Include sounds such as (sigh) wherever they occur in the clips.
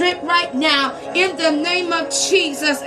right now in the name of Jesus.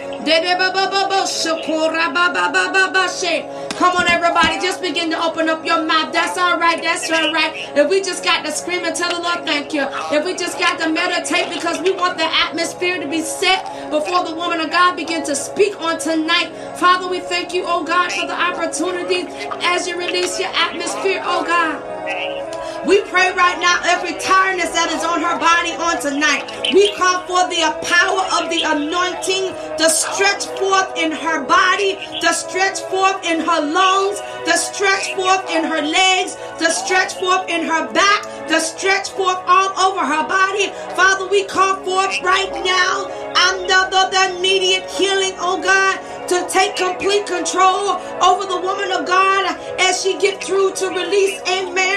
Come on, everybody, just begin to open up your mouth. That's all right. That's all right. If we just got to scream and tell the Lord thank you, if we just got to meditate because we want the atmosphere to be set before the woman of God begin to speak on tonight. Father, we thank you, oh God, for the opportunity as you release your atmosphere, oh God. We pray right now every tiredness that is on her body on tonight. We call for the power of the anointing to stretch forth in her body, to stretch forth in her lungs, to stretch forth in her legs, to stretch forth in her back, to stretch forth all over her body. Father, we call forth right now the immediate healing, oh God to take complete control over the woman of God as she get through to release. Amen.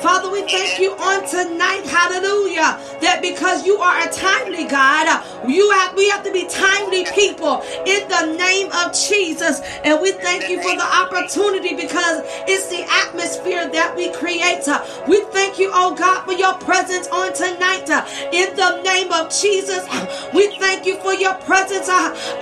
Father, we thank you on tonight. Hallelujah. That because you are a timely God, you have we have to be timely people in the name of Jesus. And we thank you for the opportunity because it's the atmosphere that we create. Uh, we thank you, oh God, for your presence on tonight. Uh, in the name of Jesus, uh, we thank you for your presence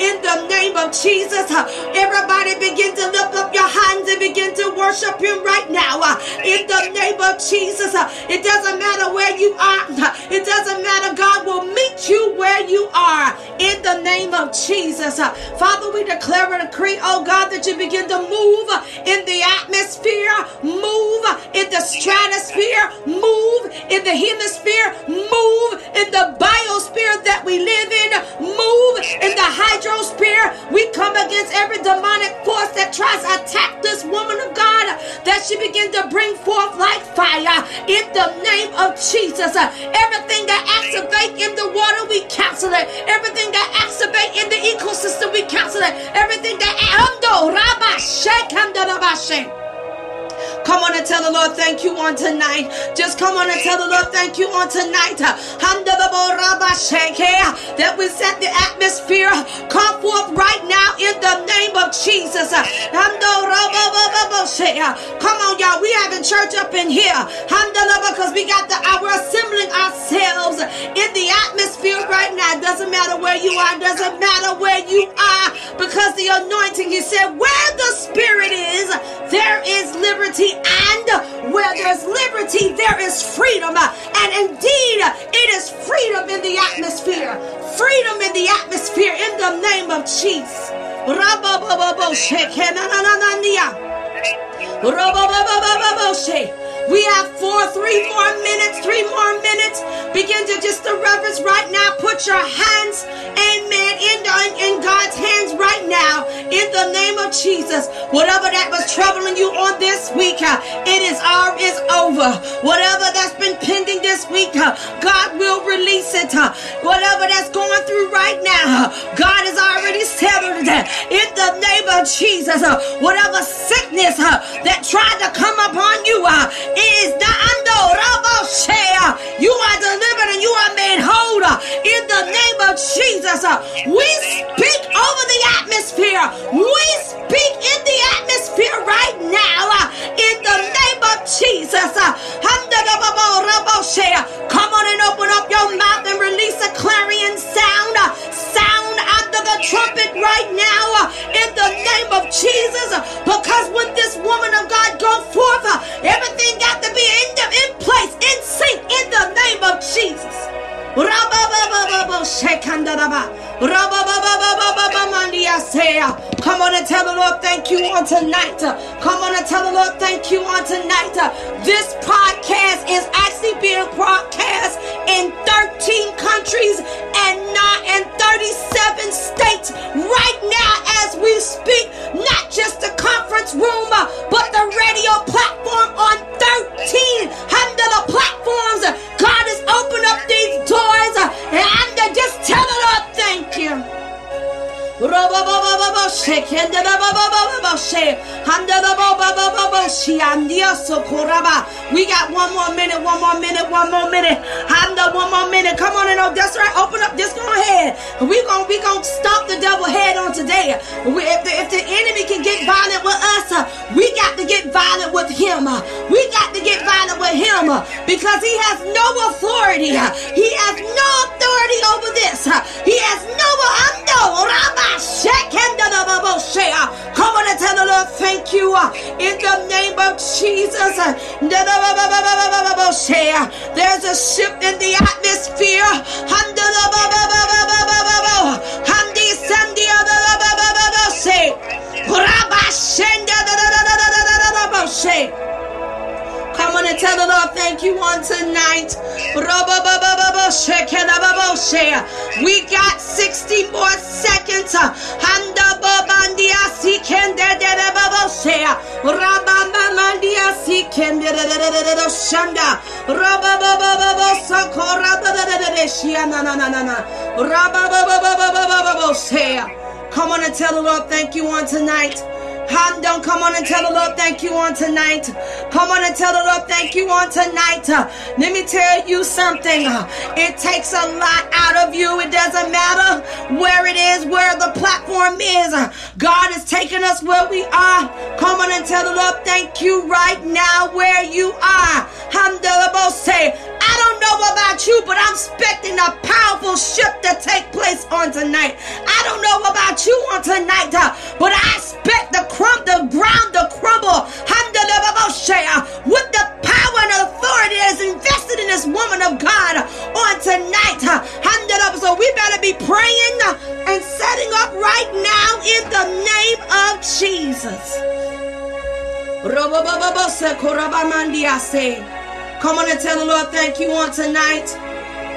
in the name of Jesus. Everybody begin to lift up your hands and begin to worship him right now. In the name of Jesus. It doesn't matter where you are. It doesn't matter. God will meet you where you are. In the name of Jesus. Father, we declare and decree, oh God, that you begin to move in the atmosphere, move in the stratosphere, move in the hemisphere, move in the biosphere that we live in, move in the hydrosphere. We come against every demonic force that tries to attack this woman of God, that she begin to bring forth like fire in the name of Jesus. Uh, everything that activate in the water, we cancel it. Everything that activate in the ecosystem, we cancel it. Everything that rabba Come on and tell the Lord thank you on tonight. Just come on and tell the Lord thank you on tonight. That we set the atmosphere. Come forth right now in the name of Jesus. Come on, y'all. We having church up in here. Because we got the we're assembling ourselves in the atmosphere right now. Doesn't matter where you are, doesn't matter where you are, because the anointing, he said, where the spirit is, there is liberty and where there's liberty, there is freedom. And indeed, it is freedom in the atmosphere. Freedom in the atmosphere in the name of Jesus. We have four, three more minutes, three more minutes. Begin to just the reverence right now. Put your hands, amen, in, in God's hands right now. In the name of Jesus. Whatever that was troubling you on this week, uh, it is all is over. Whatever that's been pending this week, uh, God will release it. Uh, whatever that's going through right now, God has already settled it. In the name of Jesus. Whatever sickness that tried to come upon you, is the ando You are delivered and you are made whole in the name of Jesus. Uh, we speak over the atmosphere. We speak in the atmosphere right now uh, in the name of Jesus. Uh, Come Lord thank you on tonight. Come on and tell the Lord thank you on tonight. This podcast is actually being broadcast in 13 countries and not in 37 states right now as we speak. Not just the conference room, but the radio platform on more minute, one more minute, one more minute. One more minute. come on and oh, that's right. Open up. Just go ahead. We gonna we gonna stop the devil head on today. We, if, the, if the enemy can get violent with us, uh, we got to get violent with him. Uh, we got to get violent with him uh, because he has no authority. Uh, he has no authority over this. Uh, he has no. I'm no. Come on and tell the Lord, thank you uh, in the name of Jesus. There's a shift in the atmosphere. Come on and tell the Lord thank you on tonight. We got 60 more seconds. Come on and tell the Lord thank you on tonight. Don't come on and tell the Lord thank you on tonight. Come on and tell the Lord thank you on tonight. Let me tell you something. It takes a lot out of you. It doesn't matter where it is, where the platform is. God is taking us where we are. Come on and tell the Lord thank you right now where you are. Say, I don't know about you, but I'm expecting a powerful shift to take place on tonight. I don't know about you on tonight, uh, but I expect the crumb, the ground to crumble uh, with the power and authority that is invested in this woman of God on tonight. Uh, so we better be praying and setting up right now in the name of Jesus. Come on and tell the Lord thank you on tonight.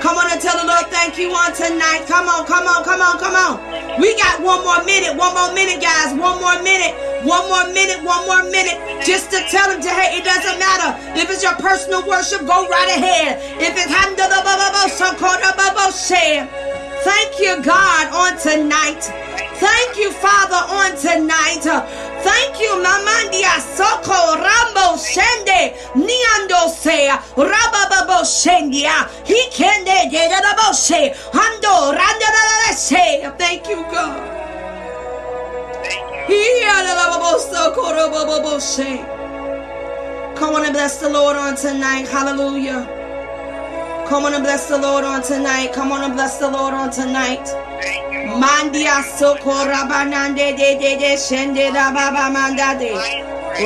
Come on and tell the Lord thank you on tonight. Come on, come on, come on, come on. We got one more minute, one more minute, guys. One more minute, one more minute, one more minute. Just to tell him to, hey, it doesn't matter. If it's your personal worship, go right ahead. If it's. Thank you, God, on tonight. Thank you, Father, on tonight. Thank you, Mamandia Soko Rambo Shende Niando Sea Rababo Shendia He Kende Dedaboshe Hando Randa Se. Thank you, God. He had a lovable Soko, Rababoshe. Come on and bless the Lord on tonight. Hallelujah. Come on and bless the Lord on tonight. Come on and bless the Lord on tonight. Mandia sokora banande de de de shende da baba mandade.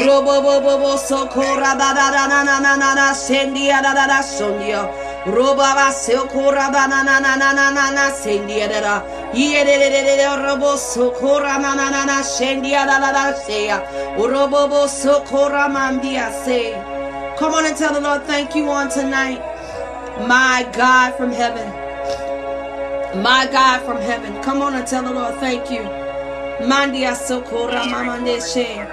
Robo bo bo bo sokora da da na na na na na sendia da da da sondia. Roba ba sokora ba na na na na na na sendia da da. Yere de de de de robo sokora na na na sendia da da da seya. Robo bo sokora mandia se. Come on and tell the Lord thank you on tonight. My God from heaven. My God from heaven, come on and tell the Lord, thank you. Mandia sokora mamandeshe.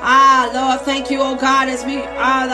Ah, Lord, thank you, oh God, as we ah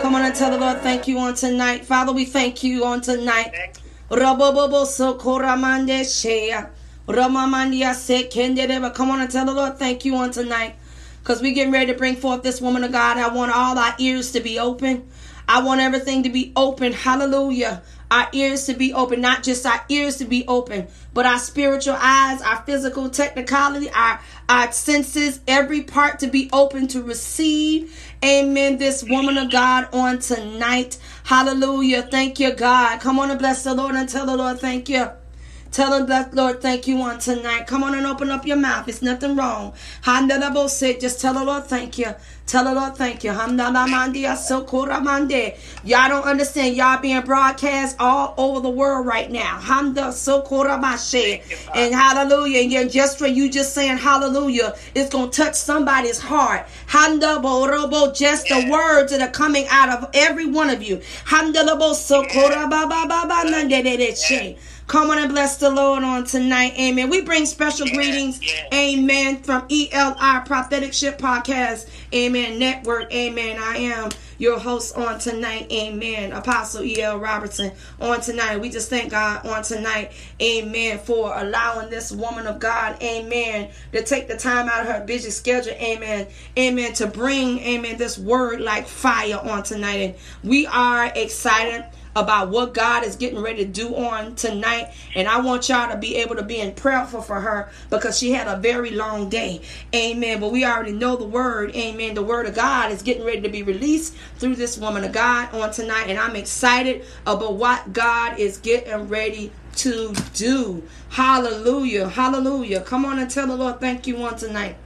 Come on and tell the Lord, thank you on tonight. Father, we thank you on tonight. Rabobobo sokora mandeshe. Ramamandia se kendeba. Come on and tell the Lord, thank you on tonight. Because we're getting ready to bring forth this woman of God. I want all our ears to be open. I want everything to be open. Hallelujah our ears to be open, not just our ears to be open, but our spiritual eyes, our physical technicality, our, our senses, every part to be open to receive. Amen. This woman of God on tonight. Hallelujah. Thank you, God. Come on and bless the Lord and tell the Lord, thank you. Tell him that, Lord, thank you on tonight. Come on and open up your mouth. It's nothing wrong. Just tell the Lord, thank you. Tell the Lord, thank you. Y'all don't understand. Y'all being broadcast all over the world right now. Hamdalah, so coramache. And hallelujah. And just for you just saying hallelujah, it's going to touch somebody's heart. Just the words that are coming out of every one of you. Come on and bless the Lord on tonight. Amen. We bring special yes, greetings. Yes. Amen. From ELI Prophetic Ship Podcast. Amen. Network. Amen. I am your host on tonight. Amen. Apostle E.L. Robertson on tonight. We just thank God on tonight. Amen. For allowing this woman of God. Amen. To take the time out of her busy schedule. Amen. Amen. To bring, amen, this word like fire on tonight. And we are excited about what God is getting ready to do on tonight. And I want y'all to be able to be in prayerful for her because she had a very long day. Amen. But we already know the word. Amen. The word of God is getting ready to be released through this woman of God on tonight. And I'm excited about what God is getting ready to do. Hallelujah. Hallelujah. Come on and tell the Lord thank you on tonight.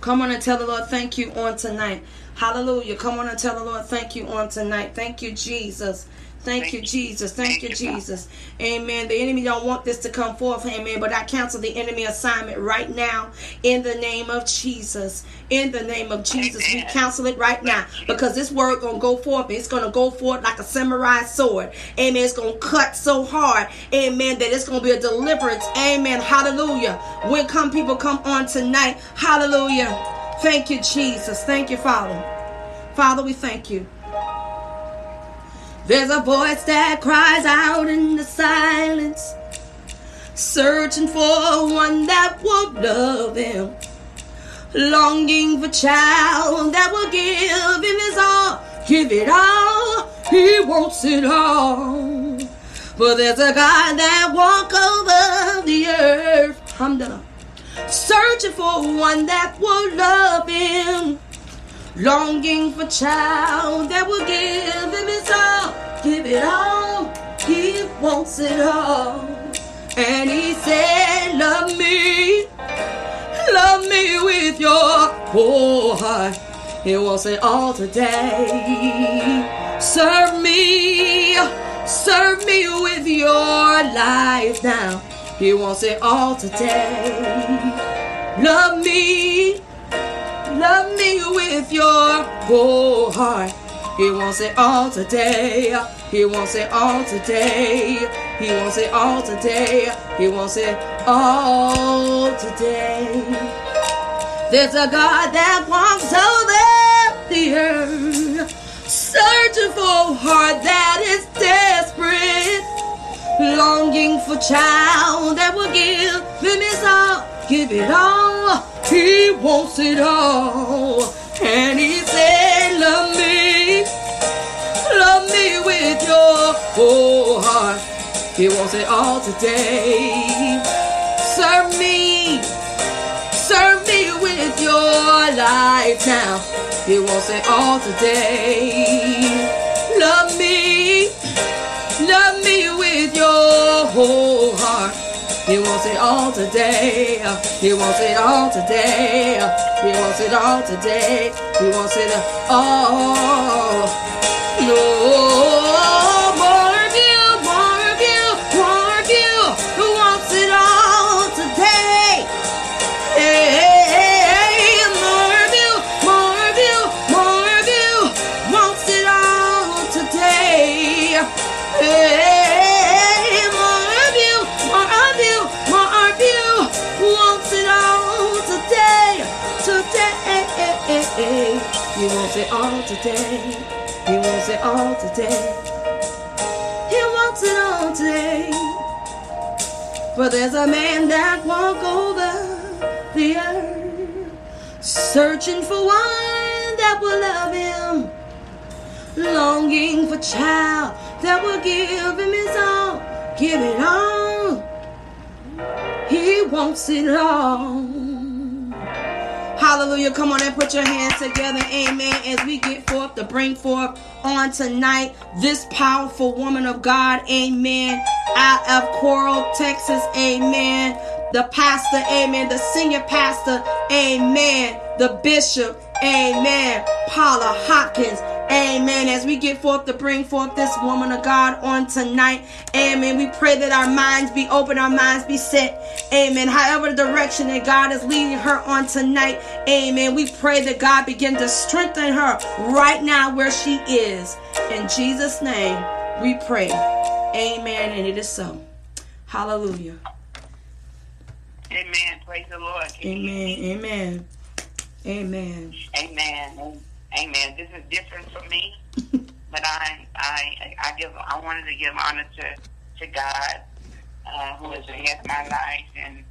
Come on and tell the Lord thank you on tonight. Hallelujah. Come on and tell the Lord thank you on tonight. Thank you, Jesus. Thank you, Jesus. Thank you, Jesus. Amen. The enemy don't want this to come forth. Amen. But I cancel the enemy assignment right now in the name of Jesus. In the name of Jesus, we cancel it right now because this word gonna go forth. It's gonna go forth like a samurai sword. Amen. It's gonna cut so hard. Amen. That it's gonna be a deliverance. Amen. Hallelujah. When come people come on tonight. Hallelujah. Thank you, Jesus. Thank you, Father. Father, we thank you. There's a voice that cries out in the silence, searching for one that will love him, longing for child that will give him his all, give it all. He wants it all. But there's a God that walk over the earth. I'm done. Searching for one that will love him longing for child that will give him it all. He wants it all. And he said, Love me, love me with your whole heart. He wants it all today. Serve me, serve me with your life now. He wants it all today. Love me, Love me with your whole heart. He wants it all today. He wants it all today. He wants it all today. He wants it all today. There's a God that walks over the earth, searching for a heart that is desperate, longing for child that will give him his all, give it all. He wants it all. And he said, with your whole heart. He wants it all today. Serve me. Serve me with your life now. He wants it all today. Love me. Love me with your whole heart. He wants it all today. He wants it all today. He wants it all today. He wants it all. Oh, no. He wants it all today. He wants it all today. He wants it all today. For there's a man that walk over the earth, searching for one that will love him, longing for child that will give him his all, give it all. He wants it all. Hallelujah. Come on and put your hands together. Amen. As we get forth to bring forth on tonight this powerful woman of God. Amen. Out of Coral, Texas. Amen. The pastor. Amen. The senior pastor. Amen. The bishop. Amen. Paula Hopkins. Amen. As we get forth to bring forth this woman of God on tonight. Amen. We pray that our minds be open, our minds be set. Amen. However, the direction that God is leading her on tonight. Amen. We pray that God begin to strengthen her right now where she is. In Jesus' name, we pray. Amen. And it is so. Hallelujah. Amen. Praise the Lord. Amen. Amen. Amen. Amen. Amen. This is different for me, (laughs) but I, I, I give, I wanted to give honor to, to God, uh, who is the head of my life, and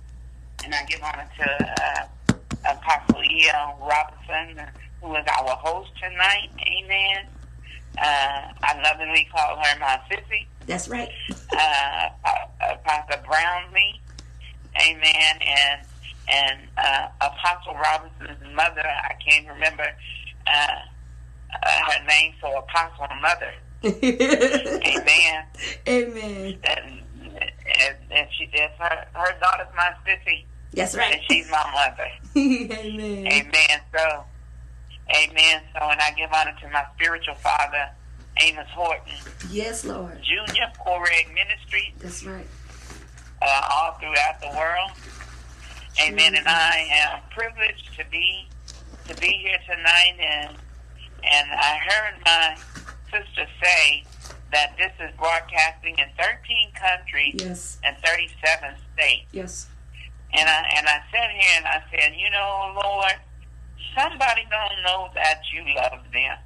and I give honor to uh, Apostle E.L. Robinson, who is our host tonight. Amen. Uh, I I lovingly call her my sissy. That's right. uh, Apostle Brownlee, Amen, and and uh, Apostle Robinson's mother. I can't remember uh, uh, her name, so Apostle Mother. Amen. (laughs) Amen. And, and, and she is her her daughter's my sissy. That's right. And she's my mother. (laughs) amen. Amen. So, amen. So, and I give honor to my spiritual father, Amos Horton. Yes, Lord. Junior Coreg Ministry. That's right. Uh, all throughout the world. Amen. And I am privileged to be to be here tonight, and and I heard my sister say that this is broadcasting in 13 countries yes. and 37 states. Yes. And I and I sat here and I said, you know, Lord, somebody don't know that you love them.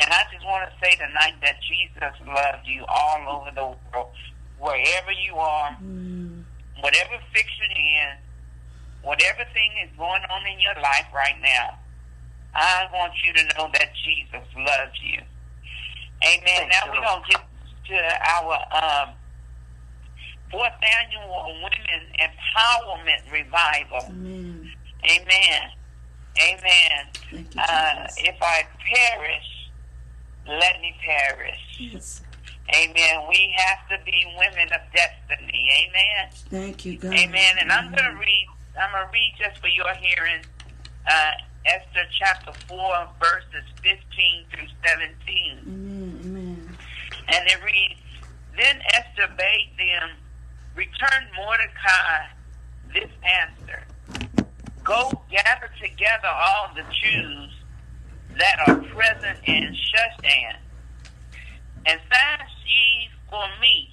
And I just want to say tonight that Jesus loved you all over the world, wherever you are, mm. whatever fiction is, whatever thing is going on in your life right now. I want you to know that Jesus loves you. Amen. Now we're gonna get to our um, fourth annual Women Empowerment Revival. Amen. Amen. Amen. You, uh, if I perish, let me perish. Yes. Amen. We have to be women of destiny. Amen. Thank you, God. Amen. And I'm going to read. I'm going to read just for your hearing. Uh, Esther chapter 4, verses 15 through 17. Amen. Amen. And it reads Then Esther bade them return Mordecai this answer Go gather together all the Jews that are present in Shushan, and fast ye for me,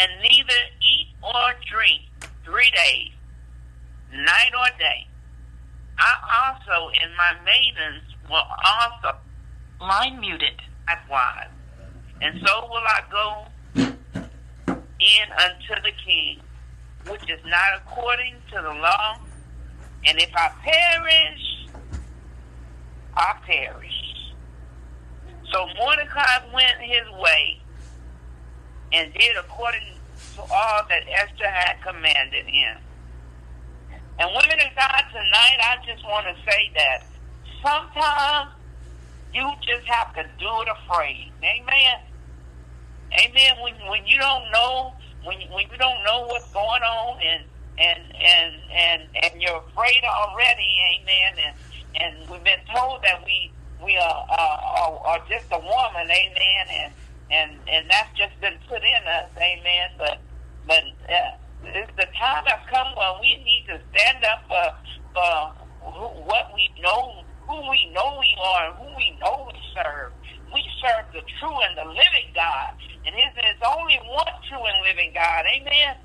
and neither eat or drink three days, night or day. I also and my maidens will also line muted likewise, and so will I go in unto the king, which is not according to the law. And if I perish, I perish. So Mordecai went his way and did according to all that Esther had commanded him. And women of God, tonight I just want to say that sometimes you just have to do it afraid. Amen. Amen. When when you don't know when when you don't know what's going on and and and and and you're afraid already, amen. And and we've been told that we we are are, are just a woman, amen. And and and that's just been put in us, amen. But but uh, it's the time has come when we need to stand up for for what we know, who we know we are, and who we know we serve. We serve the true and the living God. And his is only one true and living God. Amen.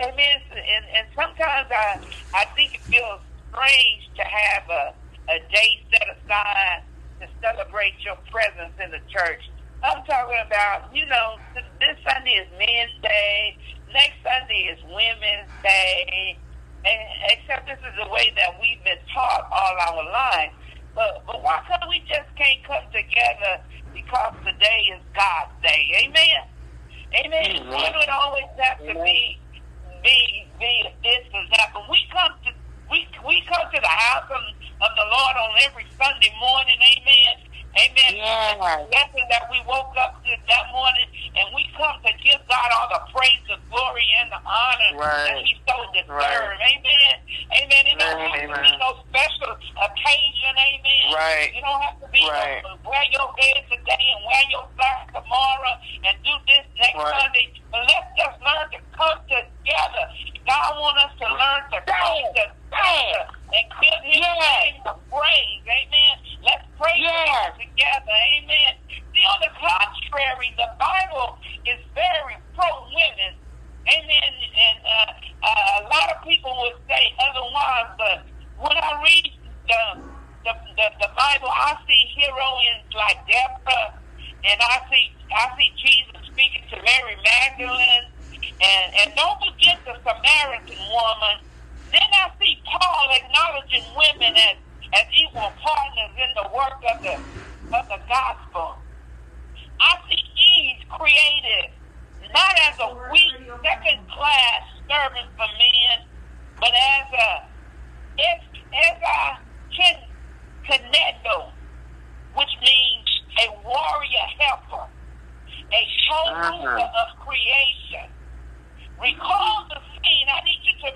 Amen. And, and sometimes I, I think it feels strange to have a, a day set aside to celebrate your presence in the church. I'm talking about, you know, this Sunday is Men's Day. Next Sunday is Women's Day. And, except this is the way that we've been taught all our lives. But, but why come we just can't come together because today is God's day. Amen. Amen. Mm-hmm. It would always have to be be be this or that. But we come to we we come to the house of, of the Lord on every Sunday morning. Amen. Amen. Yes. Blessing that we woke up to that morning and we come to give God all the praise, the glory, and the honor right. that He so deserves. Right. Amen. Amen. It don't have to be no special occasion. Amen. Right. You don't have to be right. no, wear your head today and wear your flag tomorrow and do this next right. Sunday. But let's just learn to come together. God wants us to learn to come together and give His yes. name the praise. Amen. Praise yes. together. Amen. See, on the contrary, the Bible is very pro women. Amen. And uh, uh, a lot of people would say otherwise, but when I read the the, the, the Bible, I see heroines like Deborah, and I see I see Jesus speaking to Mary Magdalene, and and don't forget the Samaritan woman. Then I see Paul acknowledging women as as equal partners in the work of the of the gospel. I see Eve created not as a weak second class servant for men, but as a as, as a kin, kineto, which means a warrior helper, a co-ruler uh-huh. of creation. Recall the scene. I need you to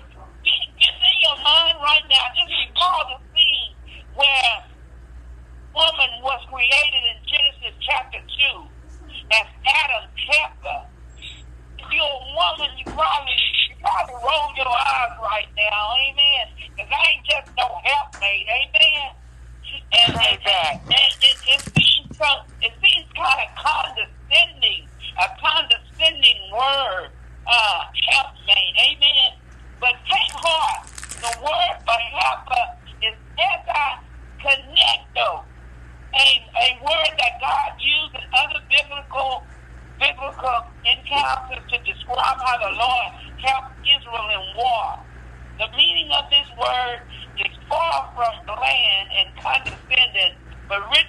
get, get in your mind right now. Just recall the where woman was created in Genesis chapter 2 as Adam's helper. If you're a woman, you probably, you probably roll your eyes right now. Amen. Because I ain't just no helpmate. Amen. And, and, and, and it, it, seems so, it seems kind of condescending, a condescending word, uh, helpmate. Amen. word is far from bland and condescending, but rich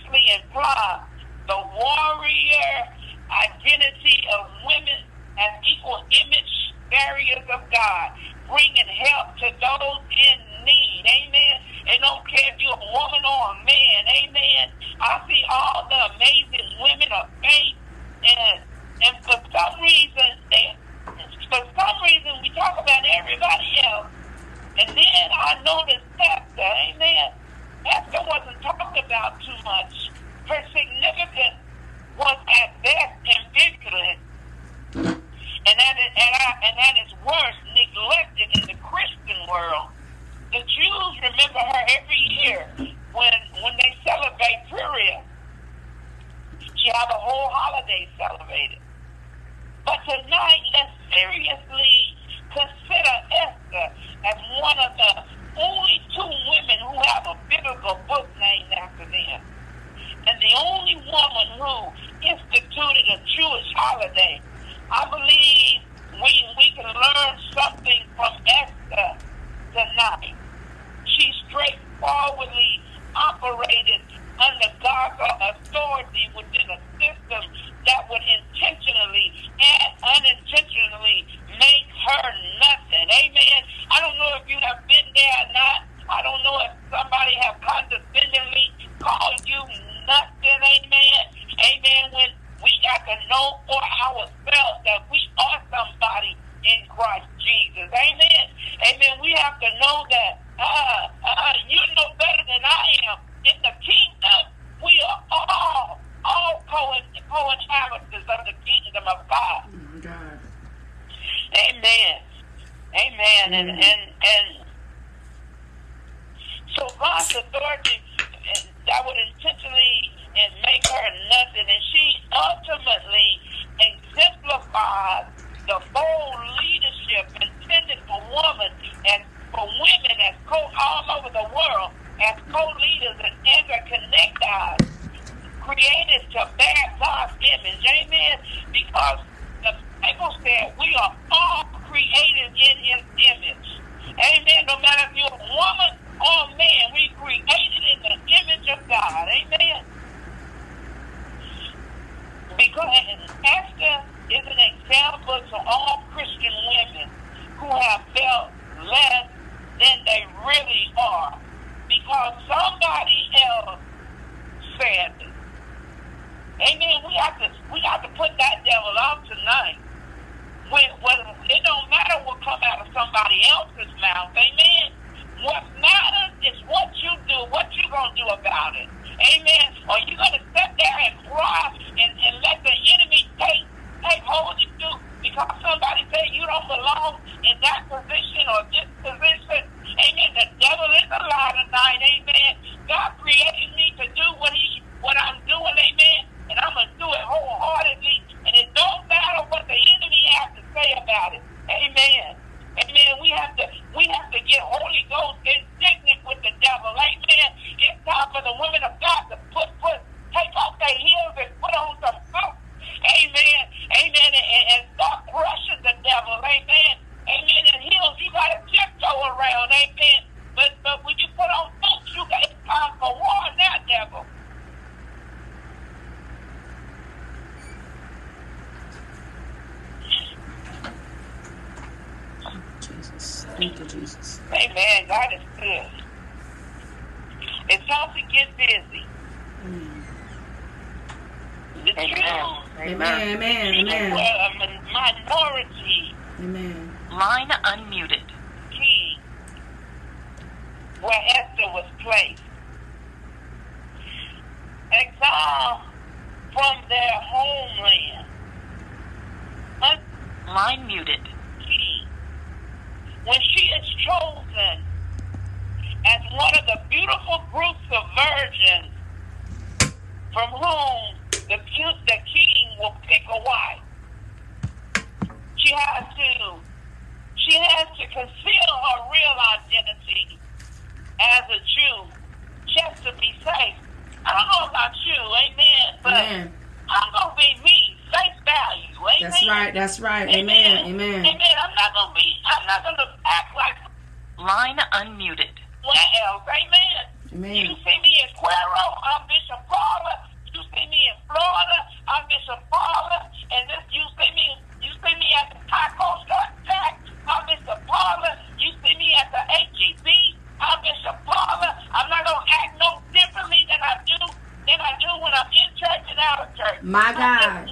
My God.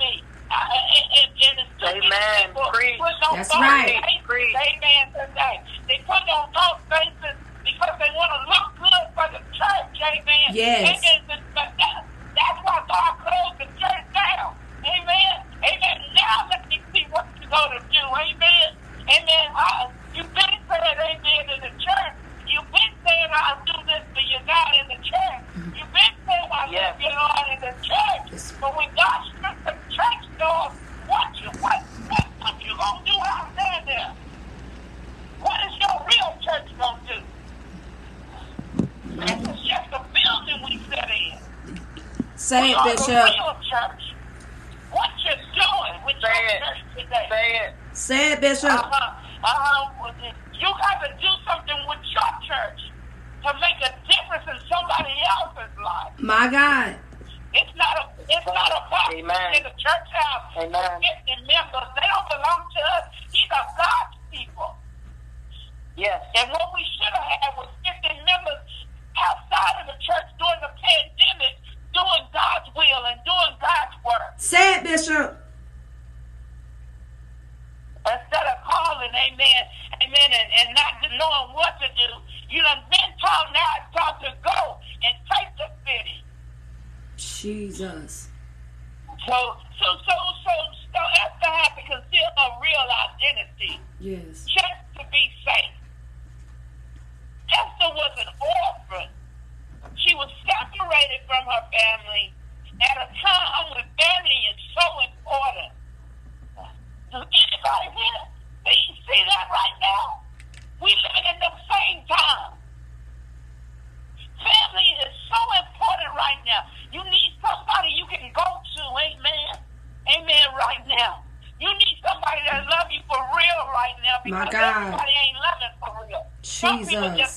Amen. Preach. That's right. Amen. They put on false faces because they want to look good for the church. Amen. Yes. What's your, church? What you doing with Say your it. church today? Say it. Say it, Bishop. Jesus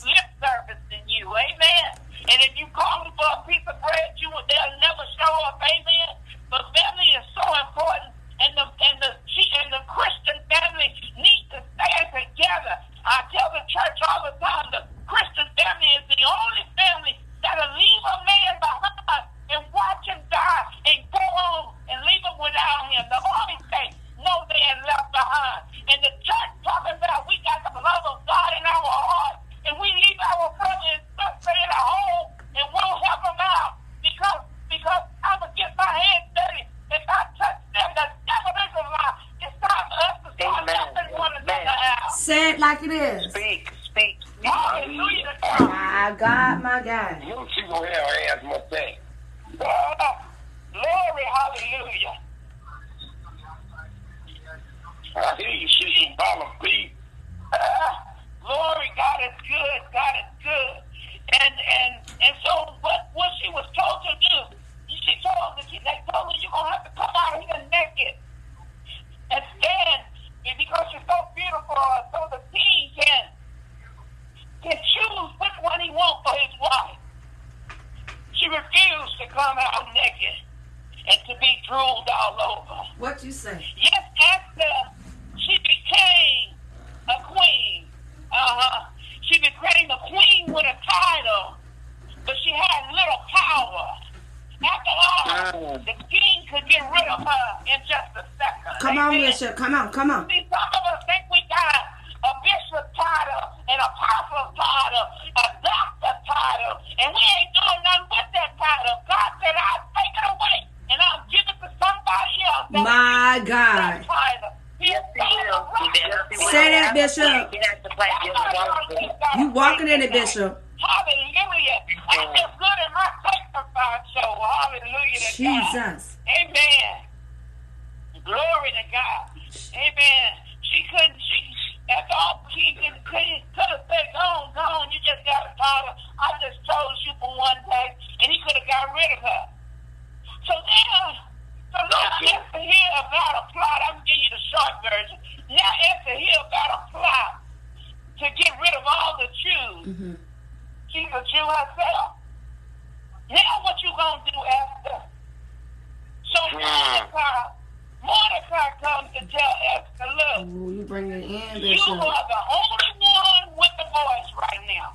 king could get rid of her in just a second. Come on, Amen. Bishop. Come on, come on. See, some of us think we got a bishop title, an apostle title, a doctor title, and we ain't doing nothing with that title. God said, I'll take it away and I'll give it to somebody else. That My God. Say that, Bishop. He has to play just one. You walking in it, Bishop. Hallelujah. I feel good in my sanctified soul. Hallelujah. to God. Jesus. Amen. Glory to God. Amen. She couldn't, she, that's all she could, could, could have said, go on, go on. You just got to tell her, I just chose you for one day. And he could have got rid of her. So now, so now Esther hear about a plot. I'm going to give you the short version. Now Esther hear about a plot to get rid of all the Jews. Mhm. She's a Jew herself. Now what you gonna do, Esther? So Mordecai, Mordecai comes to tell Esther, look, Ooh, you bring it in, you Bishop. are the only one with the voice right now.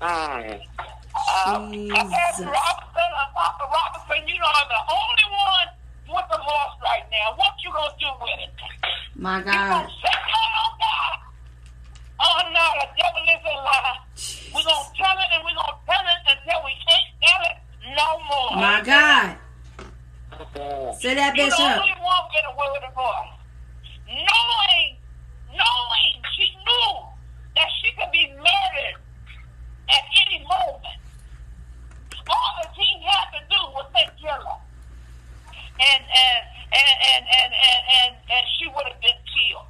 Mm. Uh, Jesus. Pastor Robinson, Apostle Robinson, you are the only one with the voice right now. What you gonna do with it? My You gonna God. say no, God? Oh no, the devil is a lie. We're gonna tell it and we're gonna tell it until we can't tell it no more. My God. Say that, You the Bishop. only one get a word of voice. Knowing, knowing she knew that she could be murdered at any moment. All the king had to do was say kill her. And and and and and and, and, and she would have been killed.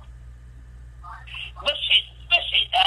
But she but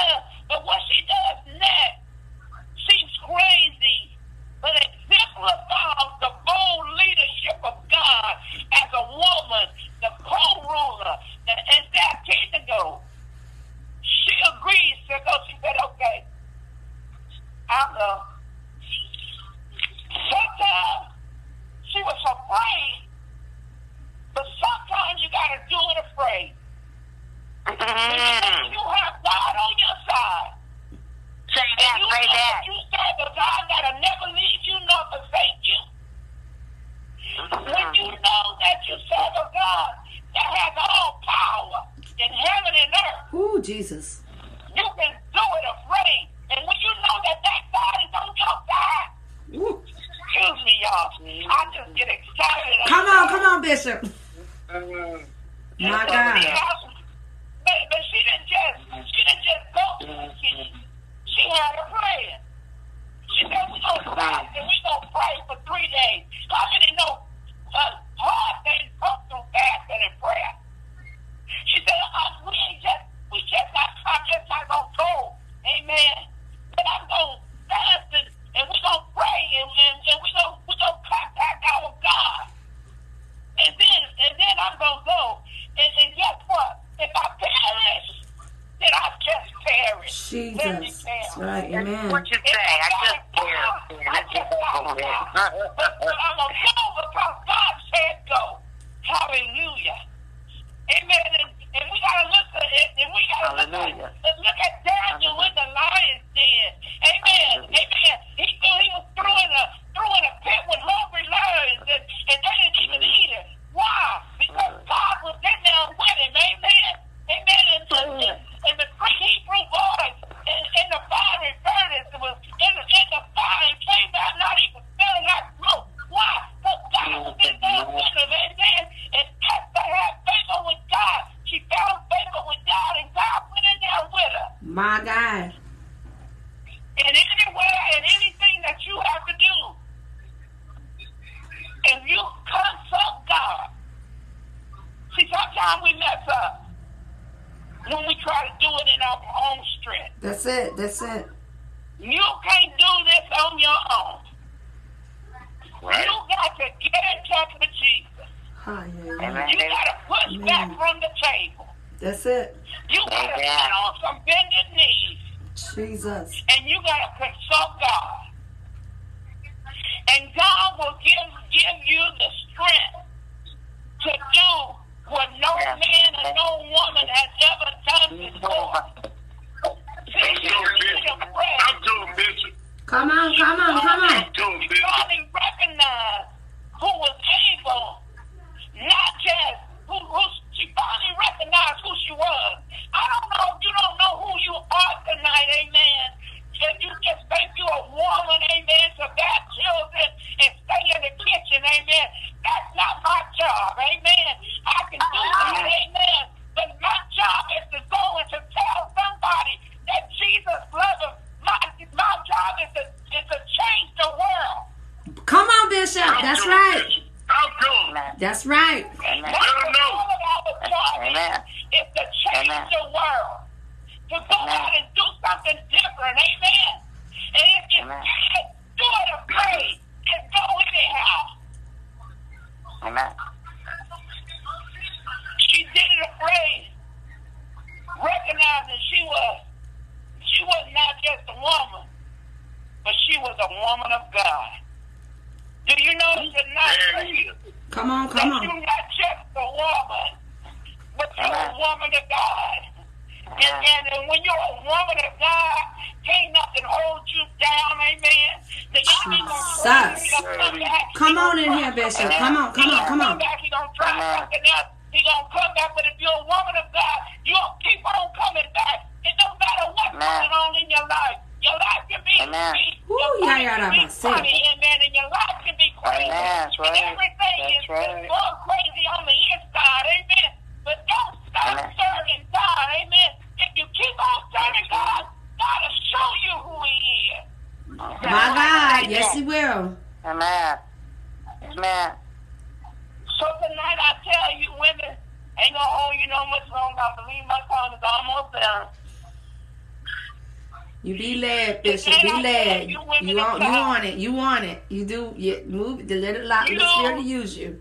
I'm just here to use you.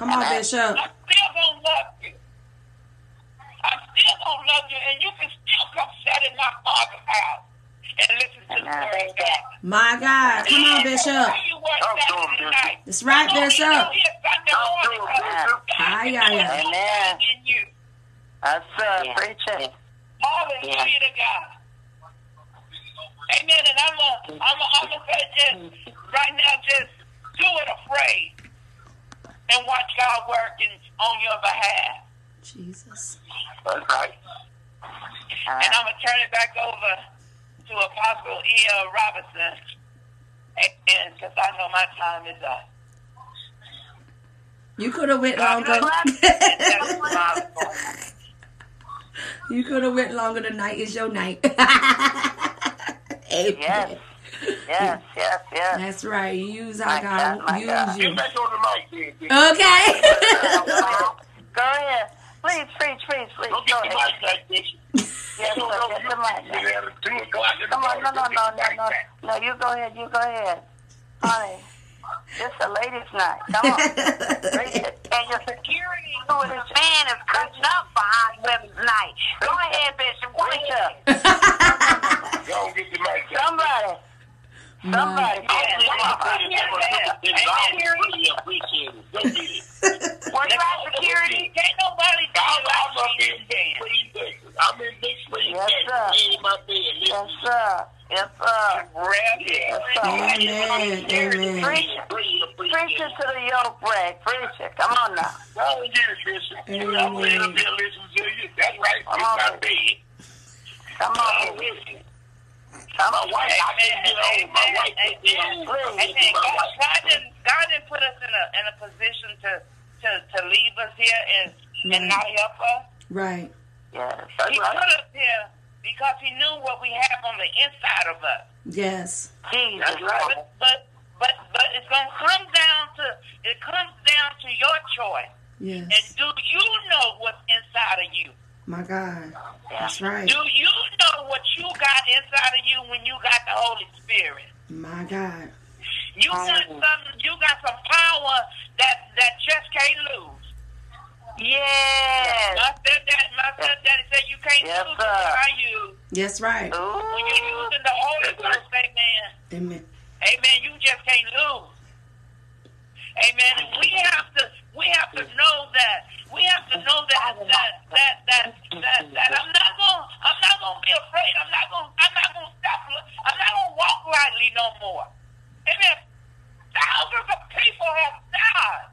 Come on, Bishop. I, I still don't love you. I still don't love you, and you can still come sit in my father's house and listen to the word God. My God, come on, Bishop. That's right, Bishop. Amen. That's uh, preaching. Hallelujah to God. Amen. And I'm gonna, I'm gonna, I'm gonna say just right now, just do it afraid and watch God working on your behalf. Jesus. That's right. Uh-huh. And I'm going to turn it back over to Apostle E.L. Robinson because I know my time is up. You could have (laughs) went longer. you could have went longer tonight is your night. (laughs) Yes. Yes, yes, yes. That's right. Use how God, God use God. you. Get back on the mic, then. Okay. (laughs) Go ahead. Please, please, please, please. Don't get the mic like this. Yes, no, get the mic. Two o'clock in. No, no, no, no, no, no. No, you go ahead. You go ahead. Honey. It's a ladies' night. Come on. and your (laughs) security who is a man is cutting up behind women's night. Go ahead, bitch. Wake up. (laughs) Don't get the mic. Somebody. Somebody. Appreciate it. Go get it. Were you at security? Can't nobody do I'm, it like I'm up she in Big can. Spring, Texas. I'm in Big Spring, Yes, Texas. sir. Laying in my bed. Yes, listening. sir. Yes, sir. Yeah. Amen. Amen. Preach it. Preach it, preach Preach it to the yoke break. Preach it. Come on now. Go and get it, Bishop. Amen. I'm laying up here listening to you. That's right. Come In on. my bed. Come I'm on. Listening. Come My wife, I can't get home. My wife can't get home. God, God didn't God didn't put us in a in a position to to, to leave us here and and not help us. Right. Yes. He put us here because he knew what we have on the inside of us. Yes. Jesus. That's right. But but but, but it's gonna come down to it comes down to your choice. Yes. And do you know what's inside of you? My God. That's right. Do you know what you got inside of you when you got the Holy Spirit? My God. You got oh. some you got some power that that just can't lose. Yes. My stepdad my stepdaddy said you can't Yes, lose sir. what I use. Yes, right. When you're using the Holy Ghost, amen. Amen. Amen. You just can't lose. Amen. We have to we have to know that. We have to know that that that that that, that I'm not gonna I'm not gonna be afraid. I'm not gonna I'm not gonna stop I'm not gonna walk lightly no more. Amen. Thousands of people have died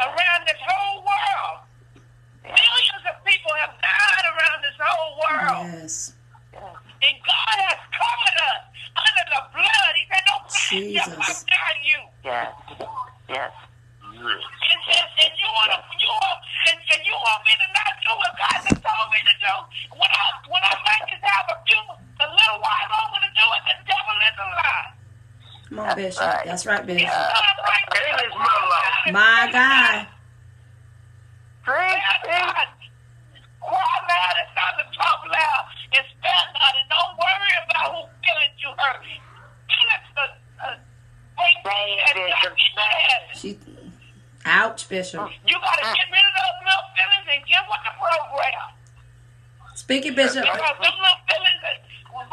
around this whole world. Millions of people have died around this whole world. Yes. And God has covered us under the blood. He said, No plague shall Jesus. come nigh you. Yes. Yes. And, and, and you want to, you want, and, and you want me to not do what God has told me to do. When I, when I might just have a few, a little while longer to do it, the devil is a lie. Come on, Bishop. right. That's right, It's Bishop. not right It there. is my life. My God. Preach. Stand Preach. not. Cry loud and not to talk loud. And stand not and don't worry about who feelings you hurt. Feelings are, take Say it, and Bishop. not. She. Ouch, Bishop. You gotta get rid of those little feelings and get with the program. Speak it, Bishop. Because them little feelings that will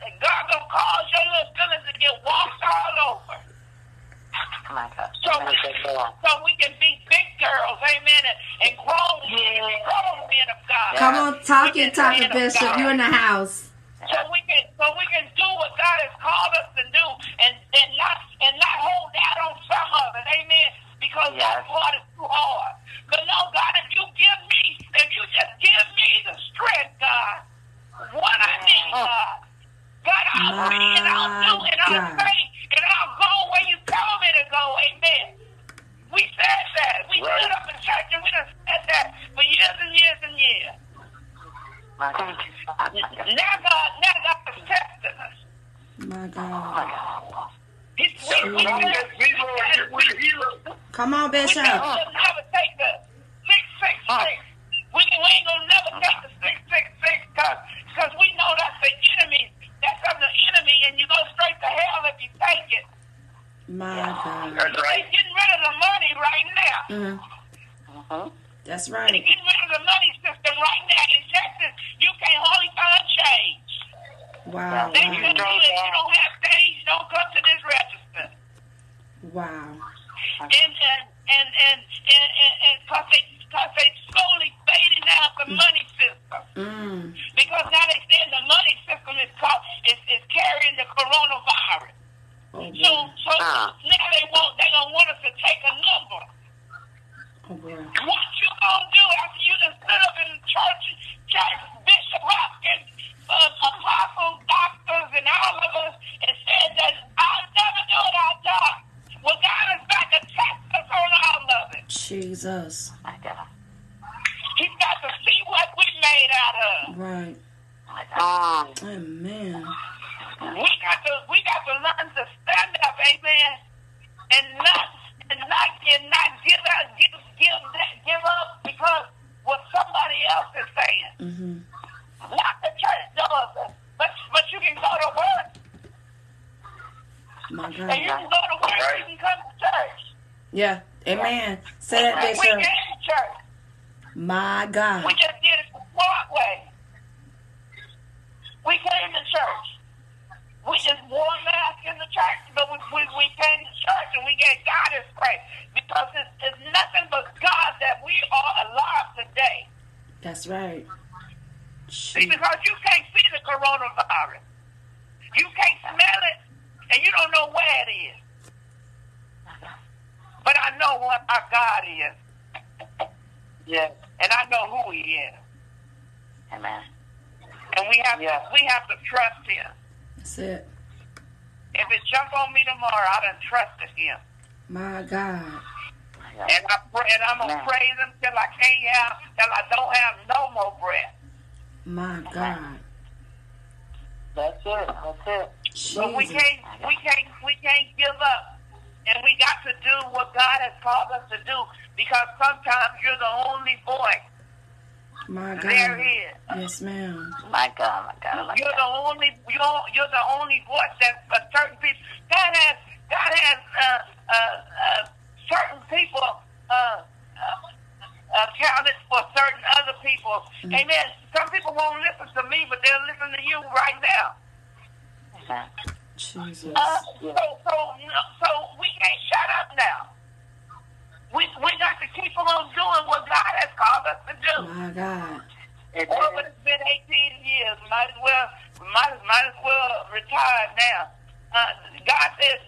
that God gonna cause your little feelings to get walked all over. My God. So we, so we can be big girls, amen, and, and grown men, grown men of God. Come on, talk it, talk it, of Bishop. You in the house. So we can so we can do what God has called us to do and, and not and not hold out on some of it, amen. Because Yes. that part is too hard. But no, God, if you give me, if you just give me the strength, God, what I need, God. God, I'll be and I'll do and I'll My say and I'll go where you tell me to go, amen. We said that. We Right. stood up in church and we done said that for years and years and years. My God. Now God, now God is testing us. My God. Oh, He's we, we, Don't we, let zero get with hero. Come on, we Bishop. will never take the six six six. We, we ain't gonna never take the six six six because because we know that's the enemy. That's of the enemy, and you go straight to hell if you take it. My God. That's He's right. getting rid of the money right now. Mm, Mhm. that's right. He's getting rid of the money system right now in Texas. You can't hardly find change. Wow. They tell you Wow. if you don't have change, don't come to this register. Wow. and and and and and and, and cause they cause they slowly fading out the money system Mm. because now they saying the money system is caught, is, is carrying the coronavirus. Oh So so now they want they gonna want us to take a number. Oh. What you gonna do after you done stood up in church, church Bishop Hopkins, uh, apostles, doctors, and all of us, and said that I'll never do it, I'll die. Well, God is back to test us on all of it. Jesus. My God. He's got to see what we made out of. Right. God. Amen. We got to we got to learn to stand up, amen, and not and not and not give out give give that, give up because what somebody else is saying. Mm-hmm. Not the church does but but you can go to work My and you God. can go to work. You can come to church. Yeah. Amen. Say that, We came to church. My God. We just did it the smart way. We came to church. We just wore a mask in the church, but we, we, we came to church and we gave God his praise. Because it's, it's nothing but God that we are alive today. That's right. See, Shoot. because you can't see the coronavirus. You can't smell it, and you don't know where it is. But I know what our God is. Yes. And I know who he is. Amen. And we have Yeah. to we have to trust him. That's it. If it jump on me tomorrow, I done trusted him. My God. And I pray, and I'm gonna praise him till I can't have till I don't have no more breath. My God. That's it. That's it. But we can't we can't we can't give up. And we got to do what God has called us to do because sometimes you're the only voice My God. is. Yes, ma'am. My God. My God. My You're God. the only you're, you're the only voice that a certain people. God has God has uh, uh, uh, certain people uh, uh, accounted for certain other people. Amen. Some people won't listen to me, but they'll listen to you right now. Amen. Jesus. Uh, so so so we can't shut up now. We we got to keep on doing what God has called us to do. My God. Well, but it's been 18 years. Might as well, might, might as well retire now. Uh, God says,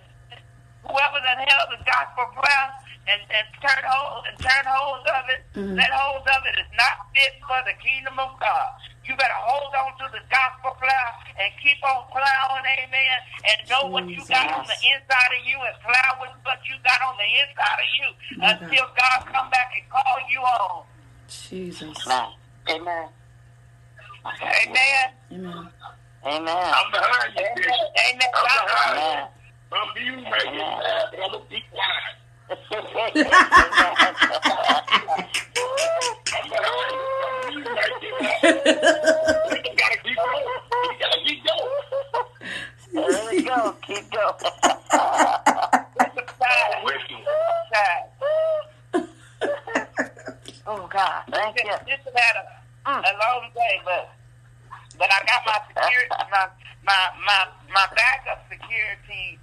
whoever that held the gospel prayer and, and turn hold and turn hold of it, Mhm. that hold of it is not fit for the kingdom of God. You better hold on to the gospel plow and keep on plowing, amen, and know what you got on the inside of you and plow with what you got on the inside of you My until God come back and call you home. Jesus. Amen. Amen. Amen. Amen. Amen. I'm behind you, Bishop. Amen. I'm behind you. Amen. I'm you right here, man, but I'm going to be quiet. I'm behind you. I'm you right here. You got to keep going. You got to keep going. There we go. Keep going. side, With you. side. Oh, God. Thank you. This has had a, a long day, but but I got my security, my my my my backup security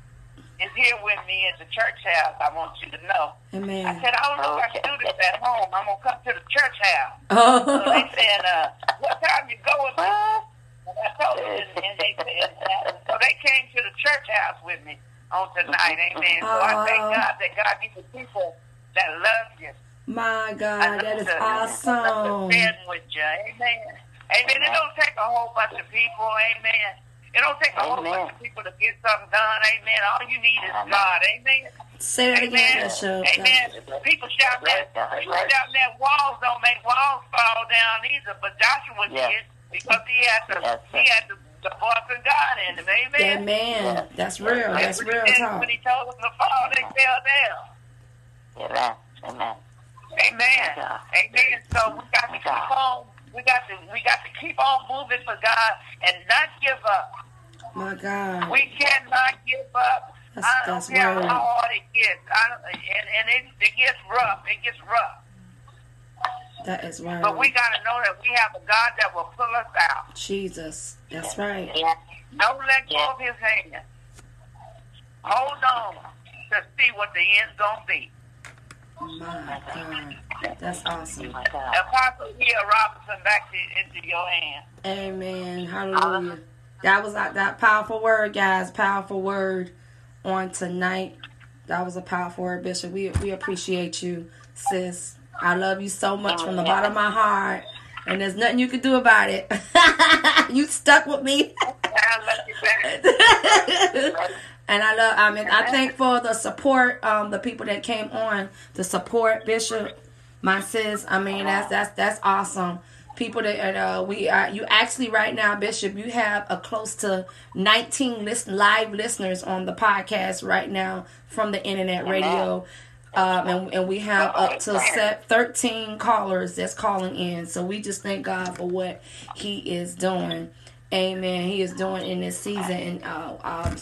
is here with me at the church house. I want you to know. I said I don't know if I can do this at home. I'm gonna come to the church house. (laughs) So Oh. they said, uh, "What time you going?" What? And I told them, and, and they said, uh, so they came to the church house with me on tonight. Amen. So I thank Oh. God that God gives you people that love you. My God, that is awesome. Stand with you. Amen. Amen. It don't take a whole bunch of people. Amen. It don't take a whole bunch of people to get something done. Amen. All you need is God. Amen. Say that again, Amen. Amen. People shouting that, That's people right. shouting that walls don't make walls fall down either. But Joshua Yes. did because he had the Yes, he had the, the voice of God in him. Amen. Amen. That's real. That's real talk. When he told them to fall, they fell down. Amen. Amen. Amen. Amen. So we got to keep on. We got to we got to keep on moving for God and not give up. My God. We cannot give up. That's- I don't that's care how hard it gets. I don't, and and it, it gets rough. It gets rough. That is right. But we got to know that we have a God that will pull us out. Jesus. That's right. Don't let go of His hand. Hold on to see what the end's gonna be. My God. That's awesome. Apostle Leah Robinson, back to, into your hands. Amen. Hallelujah. That was that, that powerful word, guys. Powerful word on tonight. That was a powerful word, Bishop. We we appreciate you, sis. I love you so much from the bottom of my heart. And there's nothing you can do about it. (laughs) you stuck with me. (laughs) I love you back. and I love I mean I thank for the support, um, the people that came on to support Bishop, my sis. I mean that's that's that's awesome. People that uh, we are you actually right now, Bishop, you have a close to 19 list, live listeners on the podcast right now from the internet radio. Um, and, and we have up to set 13 callers that's calling in. So we just thank God for what He is doing. Amen. He is doing in this season. And uh, um,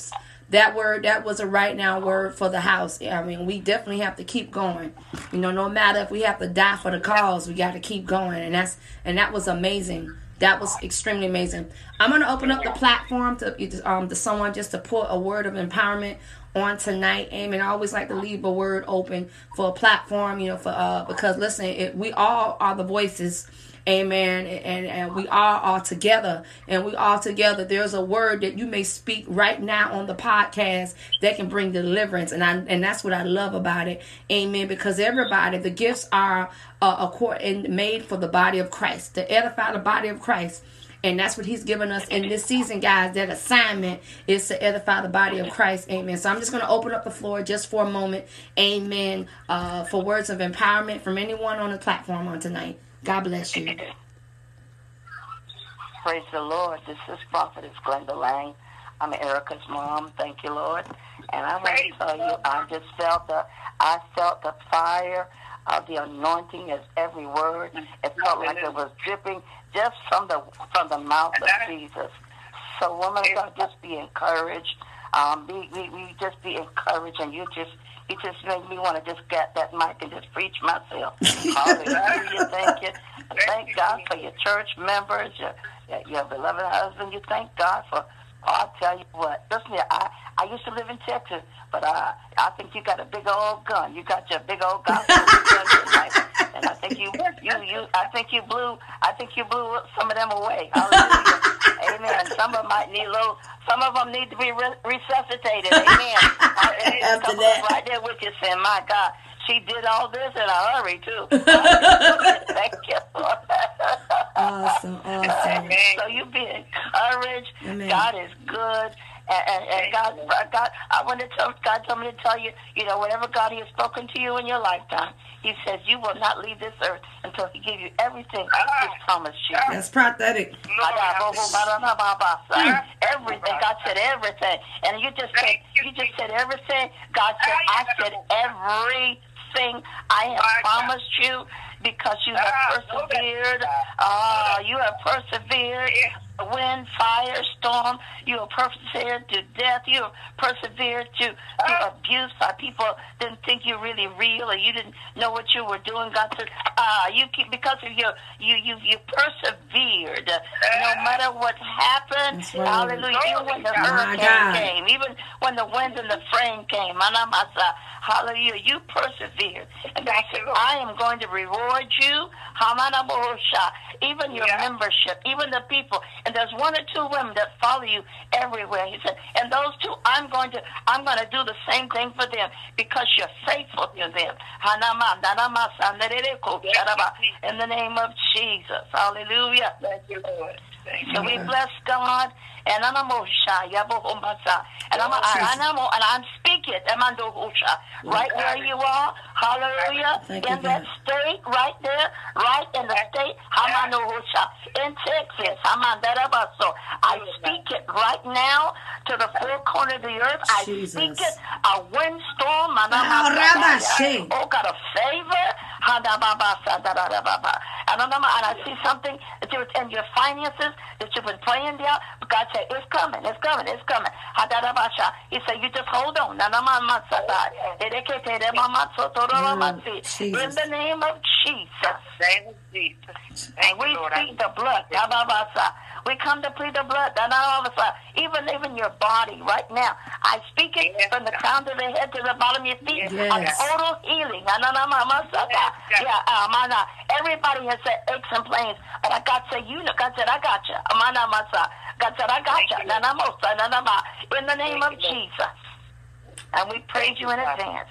that word, that was a right now word for the house. I mean, we definitely have to keep going. You know, no matter if we have to die for the cause, we got to keep going. And that's and that was amazing. That was extremely amazing. I'm going to open up the platform to um to someone just to put a word of empowerment on tonight. Amen. I always like to leave a word open for a platform, you know, for uh because listen, it, we all are the voices. Amen. And, and we are all together. And we all together. There's a word that you may speak right now on the podcast that can bring deliverance. And I and that's what I love about it. Amen. Because everybody, the gifts are uh, made for the body of Christ, to edify the body of Christ. And that's what he's given us in this season, guys. That assignment is to edify the body of Christ. Amen. So I'm just going to open up the floor just for a moment. Amen. Uh, for words of empowerment from anyone on the platform on tonight. God bless you. Praise the Lord. This is Prophetess Glenda Lang. I'm Erica's mom. Thank you, Lord. And I want to tell you, I just felt the, I felt the fire of the anointing as every word. It felt like it was dripping just from the from the mouth of Jesus. So, woman of God, just be encouraged. Um, be, be, be just be encouraged, and you just you just made me want to just get that mic and just preach myself. Hallelujah! Thank you. Thank God for your church members, your your beloved husband. You thank God for. Oh, I'll tell you what. Listen, here, I I used to live in Texas, but uh, I think you got a big old gun. You got your big old gospel (laughs) gun, and I think you, you, you, I think you blew, I think you blew some of them away. Hallelujah. Amen. Some of them might need a little. Some of them need to be re- resuscitated. (laughs) Amen. After that, right there with you, saying, "My God." She did all this in a hurry too. (laughs) (laughs) Thank you. awesome, awesome. So you be encouraged. Amen. God is good. And, and, and God, God, I want to tell God told me to tell you, you know, whatever God has spoken to you in your lifetime, He says you will not leave this earth until He gives you everything He's promised you. That's prophetic. Hmm. Everything. God said everything, and you just said you just said everything. God said I said everything I have promised you because you have persevered. Uh, you have persevered wind, fire, storm. You have persevered to death. You have persevered to, to ah. abuse by people didn't think you really real or you didn't know what you were doing. God said, ah, you keep, because of your, you, you, you persevered no ah. matter what happened. Right. Hallelujah. Even when the hurricane came, even when the wind and the frame came, hallelujah, you persevered. And God said, I am going to reward you. Even your yeah. membership, even the people and there's one or two women that follow you everywhere. He said, and those two, I'm going to, I'm going to do the same thing for them because you're faithful to them. In the name of Jesus, Hallelujah. Thank you, Lord. So we bless God. And I'm and I'm and I'm and I'm speaking. Right where you are, hallelujah, in that state, right there, right in the state, in Texas, Haman that so I speak it right now to the four corners of the earth. I speak it. A windstorm, oh God, a favor, and I see something that you in your finances that you've been praying there. God said, It's coming, it's coming, it's coming. He said, You just hold on. Mm, in the name of Jesus. Name of Jesus. And we speak the blood. We come to plead the blood. And all of even even your body right now. I speak it yes, from the crown of the head to the bottom of your feet. Yes. A total healing. Yes, yeah, um, everybody has said aches and pains. But I God said, you know, God said, I got you. God said, I got you. In the name of Jesus. And we praise you in advance.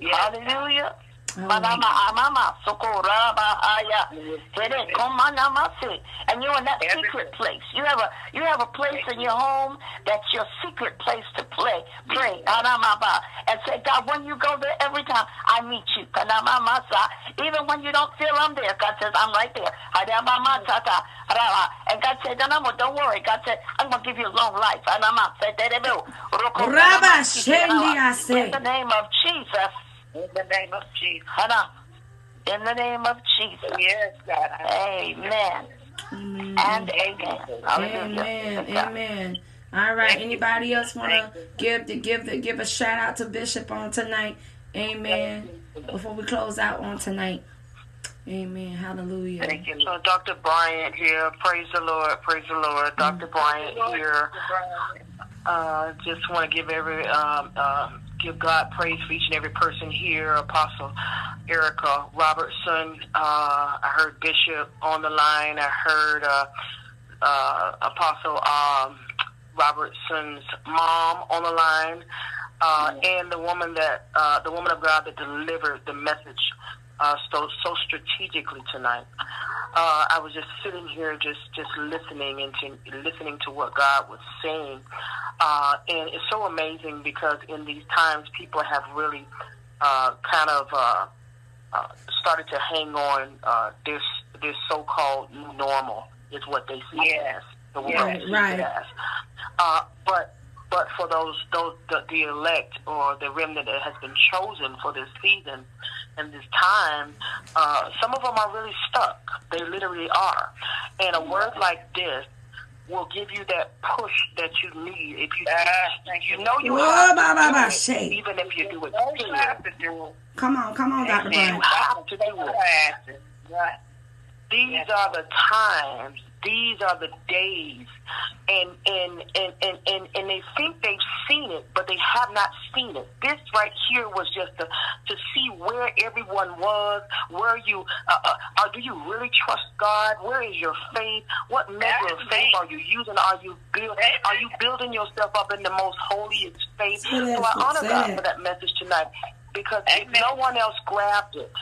Hallelujah. Manama amama ah, sokoraba aya. And you're in that secret place. You have a you have a place in your home that's your secret place to play. Pray. Ah, and say, God, when you go there every time I meet you. Even when you don't feel I'm there, God says, I'm right there. And God said, no, don't worry. God said, I'm going to give you a long life. In the name of Jesus. In the name of Jesus. In the name of Jesus. Yes, God. Amen. Amen. And amen. Hallelujah. Amen. Amen. All right. Anybody else want to give the give the give a shout out to Bishop on tonight? Amen. Before we close out on tonight. Amen. Hallelujah. Thank you, So Dr. Bryant here. Praise the Lord. Praise the Lord. Dr. Bryant here. Uh, just want to give every um, uh, give God praise for each and every person here. Apostle Erica Robertson. Uh, I heard Bishop on the line. I heard uh, uh, Apostle um, Robertson's mom on the line, uh, and the woman that uh, the woman of God that delivered the message uh, so so strategically tonight. Uh, I was just sitting here, just just listening and to, listening to what God was saying, uh, and it's so amazing because in these times, people have really uh, kind of uh, uh, started to hang on uh, this this so-called new normal is what they see Yes. as. The world Right, sees right. as. Uh, but but for those those the, the elect or the remnant that has been chosen for this season and this time, uh, some of them are really stuck. They literally are. And a word like this will give you that push that you need. If you thank you you. know you Whoa, have ba, ba, to ba, do it, even if you do it Don't scared. have to do it. Come on, come on, Dr. You have to do it. Have to. Right. These are the times. These are the days, and and, and and and and they think they've seen it, but they have not seen it. This right here was just to to see where everyone was. Where you uh, uh, uh, do you really trust God? Where is your faith? What measure of faith are you using? Are you build, Are you building yourself up in the most holiest faith? Say So I honor God for that message tonight because if no one else grabbed it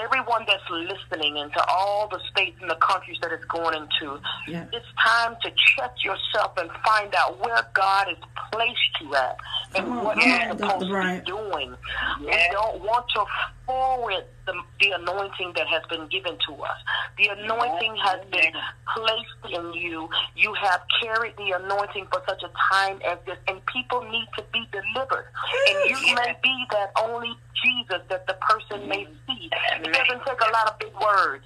everyone that's listening into all the states and the countries that it's going into, Yeah. it's time to check yourself and find out where God has placed you at and Come on, what you're on, Dr. supposed to be doing. We don't want to forward the, the anointing that has been given to us. The anointing has been placed in you. You have carried the anointing for such a time as this, and people need to be delivered. And you may be that only Jesus that the person may see. It doesn't take a lot of big words.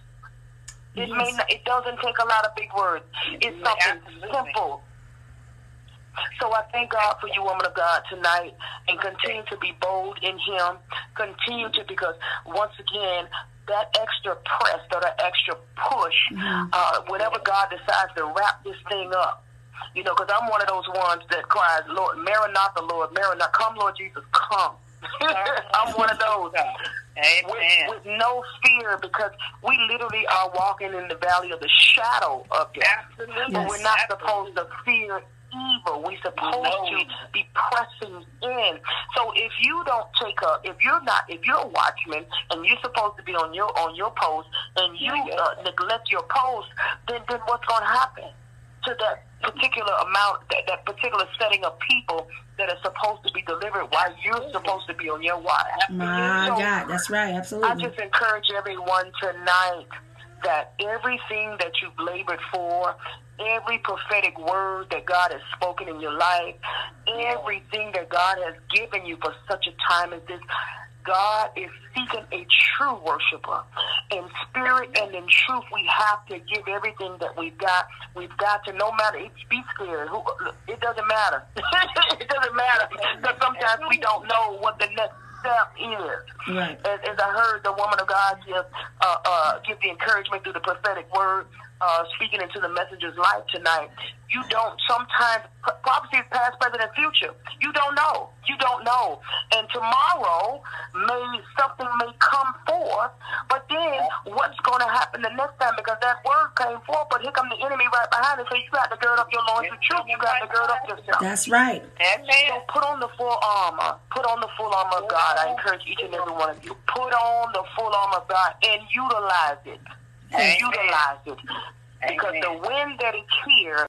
It may not, it doesn't take a lot of big words. It's something simple. So I thank God for you, woman of God, tonight, and continue to be bold in Him. Continue to, because once again, that extra press or that extra push, uh, whenever God decides to wrap this thing up, you know, because I'm one of those ones that cries, Lord, Maranatha, Lord, Maranatha, come, Lord Jesus, come. (laughs) I'm one of those. With, Amen. with no fear because we literally are walking in the valley of the shadow of death. Absolutely. But we're not supposed to fear evil. We're supposed No. to be pressing in. So if you don't take up, if you're not, if you're a watchman and you're supposed to be on your on your post and you Yeah. uh, neglect your post, then then what's going to happen to that particular amount, that, that particular setting of people that are supposed to be delivered while you're supposed to be on your watch? My So- God, that's right, absolutely. I just encourage everyone tonight that everything that you've labored for, every prophetic word that God has spoken in your life, everything that God has given you for such a time as this, God is seeking a true worshiper. In spirit and in truth, we have to give everything that we've got. We've got to, no matter, it, be scared. Who, it doesn't matter. (laughs) it doesn't matter. Because sometimes we don't know what the next step is Right. as, as I heard the woman of God give uh, uh, give the encouragement through the prophetic word, uh, speaking into the messenger's life tonight. You don't sometimes prophecy is past, present, and future. You don't know. You don't know. And tomorrow may something may come forth, but then what's going to happen the next time? Because that word came forth, but here come the enemy right behind it. So you got to gird up your loins with truth. You got to gird up yourself. That's right. So Amen. put on the full armor. Put on the full armor of God. I encourage each and every one of you. Put on the full armor of God and utilize it. Amen. Utilize it. Because the wind that is here